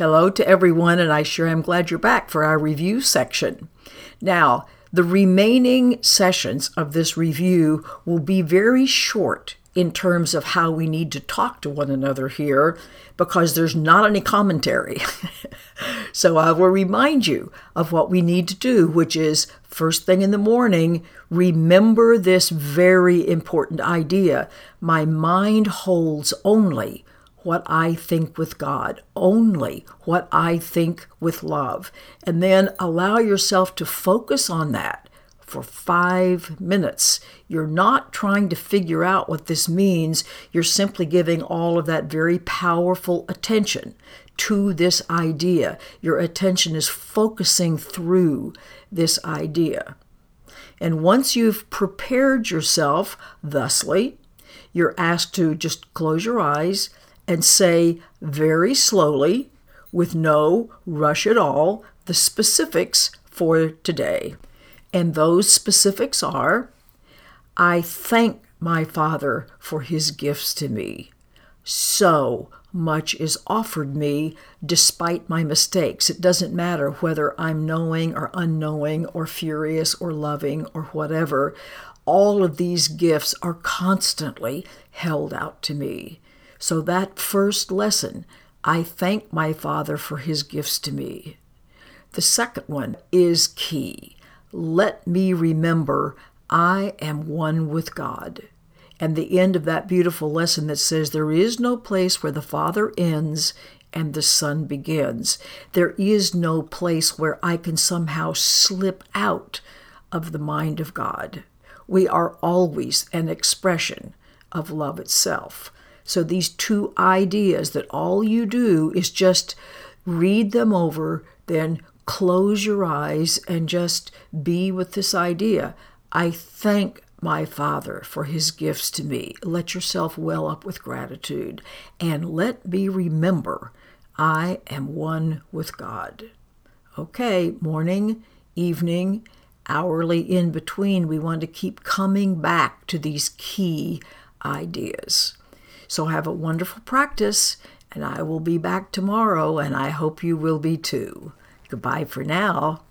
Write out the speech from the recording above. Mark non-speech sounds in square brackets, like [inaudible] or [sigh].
Hello to everyone, and I sure am glad you're back for our review section. Now, the remaining sessions of this review will be very short in terms of how we need to talk to one another here because there's not any commentary. [laughs] so I will remind you of what we need to do, which is first thing in the morning, remember this very important idea. My mind holds only what I think with God, only what I think with love. And then allow yourself to focus on that for five minutes. You're not trying to figure out what this means, you're simply giving all of that very powerful attention to this idea. Your attention is focusing through this idea. And once you've prepared yourself thusly, you're asked to just close your eyes and say very slowly, with no rush at all, the specifics for today. And those specifics are I thank my Father for his gifts to me. So much is offered me despite my mistakes. It doesn't matter whether I'm knowing or unknowing or furious or loving or whatever. All of these gifts are constantly held out to me. So, that first lesson, I thank my Father for his gifts to me. The second one is key. Let me remember I am one with God. And the end of that beautiful lesson that says, There is no place where the Father ends and the Son begins. There is no place where I can somehow slip out of the mind of God. We are always an expression of love itself. So these two ideas that all you do is just read them over, then close your eyes and just be with this idea. I thank my Father for his gifts to me. Let yourself well up with gratitude and let me remember I am one with God. Okay, morning, evening, hourly in between, we want to keep coming back to these key ideas. So have a wonderful practice, and I will be back tomorrow, and I hope you will be too. Goodbye for now.